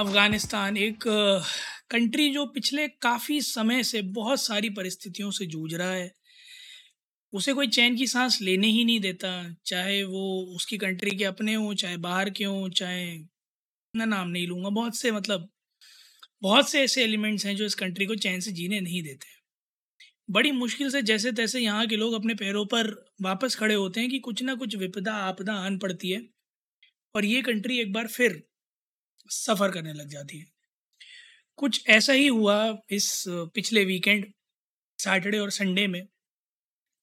अफ़गानिस्तान, एक कंट्री जो पिछले काफ़ी समय से बहुत सारी परिस्थितियों से जूझ रहा है। उसे कोई चैन की सांस लेने ही नहीं देता, चाहे वो उसकी कंट्री के अपने हों, चाहे बाहर के हों, चाहे ना नाम नहीं लूँगा, बहुत से मतलब बहुत से ऐसे एलिमेंट्स हैं जो इस कंट्री को चैन से जीने नहीं देते बड़ी मुश्किल से जैसे तैसे यहाँ के लोग अपने पैरों पर वापस खड़े होते हैं कि कुछ ना कुछ विपदा आपदा आन पड़ती है, और ये कंट्री एक बार फिर सफ़र करने लग जाती है। कुछ ऐसा ही हुआ इस पिछले वीकेंड, सैटरडे और संडे में,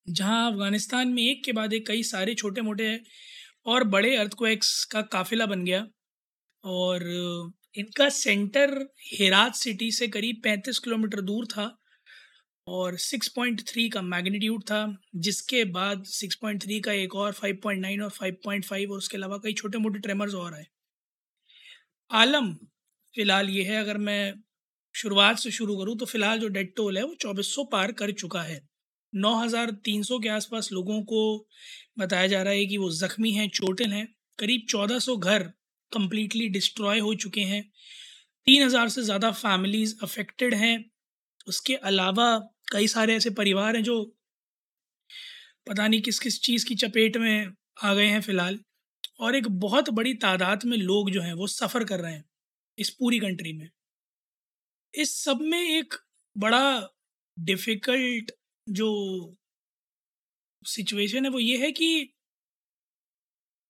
जहाँ अफ़गानिस्तान में एक के बाद एक कई सारे छोटे मोटे और बड़े अर्थक्वेक्स का काफ़िला बन गया और इनका सेंटर हेरात सिटी से करीब 35 किलोमीटर दूर था और 6.3 का मैग्नीट्यूड था, जिसके बाद 6.3 का एक और 5.9 और 5.5 और उसके अलावा कई छोटे मोटे ट्रेमर्स और आए। आलम फ़िलहाल ये है, अगर मैं शुरुआत से शुरू करूँ तो फ़िलहाल जो डेड टोल है, वो चौबीस सौ पार कर चुका है। नौ हज़ार तीन सौ के आसपास लोगों को बताया जा रहा है कि वो ज़ख्मी हैं, चोटिल हैं। करीब चौदह सौ घर कम्प्लीटली डिस्ट्रॉय हो चुके हैं। तीन हज़ार से ज़्यादा फैमिलीज़ अफेक्टेड हैं। उसके अलावा कई सारे ऐसे परिवार हैं जो पता नहीं किस किस चीज़ की चपेट में आ गए हैं फ़िलहाल। और एक बहुत बड़ी तादाद में लोग जो हैं, वो सफ़र कर रहे हैं इस पूरी कंट्री में। इस सब में एक बड़ा डिफ़िकल्ट जो सिचुएशन है, वो ये है कि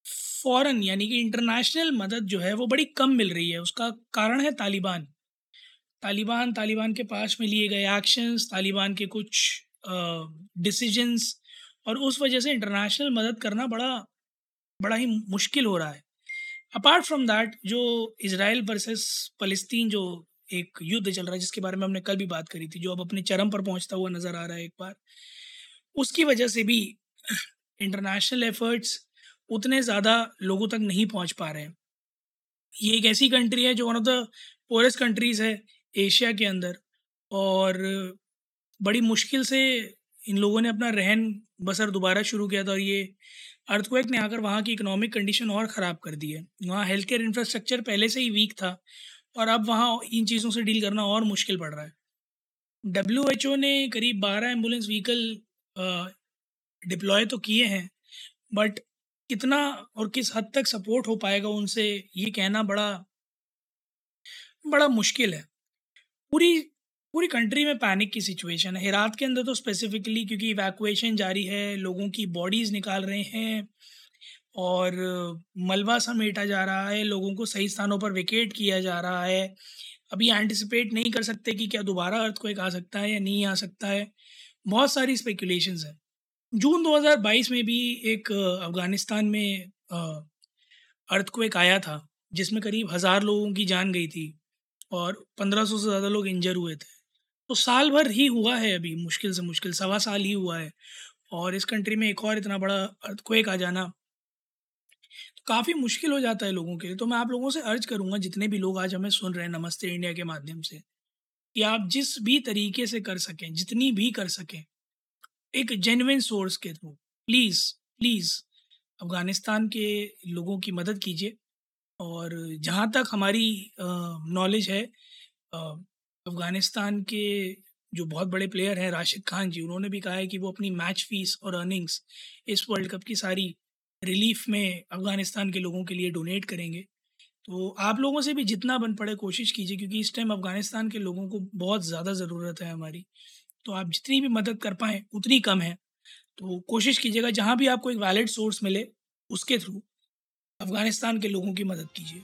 फ़ॉरेन यानी कि इंटरनेशनल मदद जो है, वो बड़ी कम मिल रही है। उसका कारण है तालिबान। तालिबान तालिबान के पास में लिए गए एक्शंस तालिबान के कुछ डिसीजंस और उस वजह से इंटरनेशनल मदद करना बड़ा बड़ा ही मुश्किल हो रहा है। अपार्ट फ्रॉम दैट जो इसराइल वर्सेस फ़लस्तीन जो एक युद्ध चल रहा है, जिसके बारे में हमने कल भी बात करी थी, जो अब अपने चरम पर पहुँचता हुआ नज़र आ रहा है एक बार, उसकी वजह से भी इंटरनेशनल एफर्ट्स उतने ज़्यादा लोगों तक नहीं पहुँच पा रहे हैं। ये एक ऐसी कंट्री है जो one of the poorest countries है एशिया के अंदर और बड़ी मुश्किल से इन लोगों ने अपना रहन बसर दोबारा शुरू किया था और ये अर्थक्वेक ने आकर वहाँ की इकोनॉमिक कंडीशन और ख़राब कर दी है। वहाँ हेल्थ केयर इंफ्रास्ट्रक्चर पहले से ही वीक था और अब वहाँ इन चीज़ों से डील करना और मुश्किल पड़ रहा है। डब्ल्यू एच ओ ने करीब बारह एंबुलेंस व्हीकल डिप्लॉय तो किए हैं बट कितना और किस हद तक सपोर्ट हो पाएगा उनसे ये कहना बड़ा बड़ा मुश्किल है। पूरी पूरी कंट्री में पैनिक की सिचुएशन है। हेरात के अंदर तो स्पेसिफिकली क्योंकि इवैक्यूएशन जारी है, लोगों की बॉडीज़ निकाल रहे हैं और मलबा समेटा जा रहा है, लोगों को सही स्थानों पर विकेट किया जा रहा है। अभी एंटिसिपेट नहीं कर सकते कि क्या दोबारा अर्थ को एक आ सकता है या नहीं आ सकता है। बहुत सारी स्पेकुलेशंस हैं। जून 2022 में भी एक अफ़गानिस्तान में अर्थ को एक आया था, जिसमें करीब हज़ार लोगों की जान गई थी और 1500 से ज़्यादा लोग इंजर हुए थे। तो साल भर ही हुआ है अभी, मुश्किल से मुश्किल, सवा साल ही हुआ है। और इस कंट्री में एक और इतना बड़ा अर्थक्वेक आ जाना तो काफ़ी मुश्किल हो जाता है लोगों के लिए। तो मैं आप लोगों से अर्ज़ करूँगा, जितने भी लोग आज हमें सुन रहे हैं नमस्ते इंडिया के माध्यम से, कि आप जिस भी तरीके से कर सकें, जितनी भी कर सकें, एक जेनविन सोर्स के थ्रू प्लीज़ प्लीज़ अफ़गानिस्तान के लोगों की मदद कीजिए। और जहाँ तक हमारी नॉलेज है अफ़गानिस्तान के जो बहुत बड़े प्लेयर हैं, राशिद खान जी, उन्होंने भी कहा है कि वो अपनी मैच फ़ीस और अर्निंग्स इस वर्ल्ड कप की सारी रिलीफ में अफ़गानिस्तान के लोगों के लिए डोनेट करेंगे। तो आप लोगों से भी जितना बन पड़े कोशिश कीजिए, क्योंकि इस टाइम अफ़गानिस्तान के लोगों को बहुत ज़्यादा ज़रूरत है हमारी। तो आप जितनी भी मदद कर पाएँ, उतनी कम है। तो कोशिश कीजिएगा, जहाँ भी आपको एक वैलिड सोर्स मिले, उसके थ्रू अफ़गानिस्तान के लोगों की मदद कीजिए।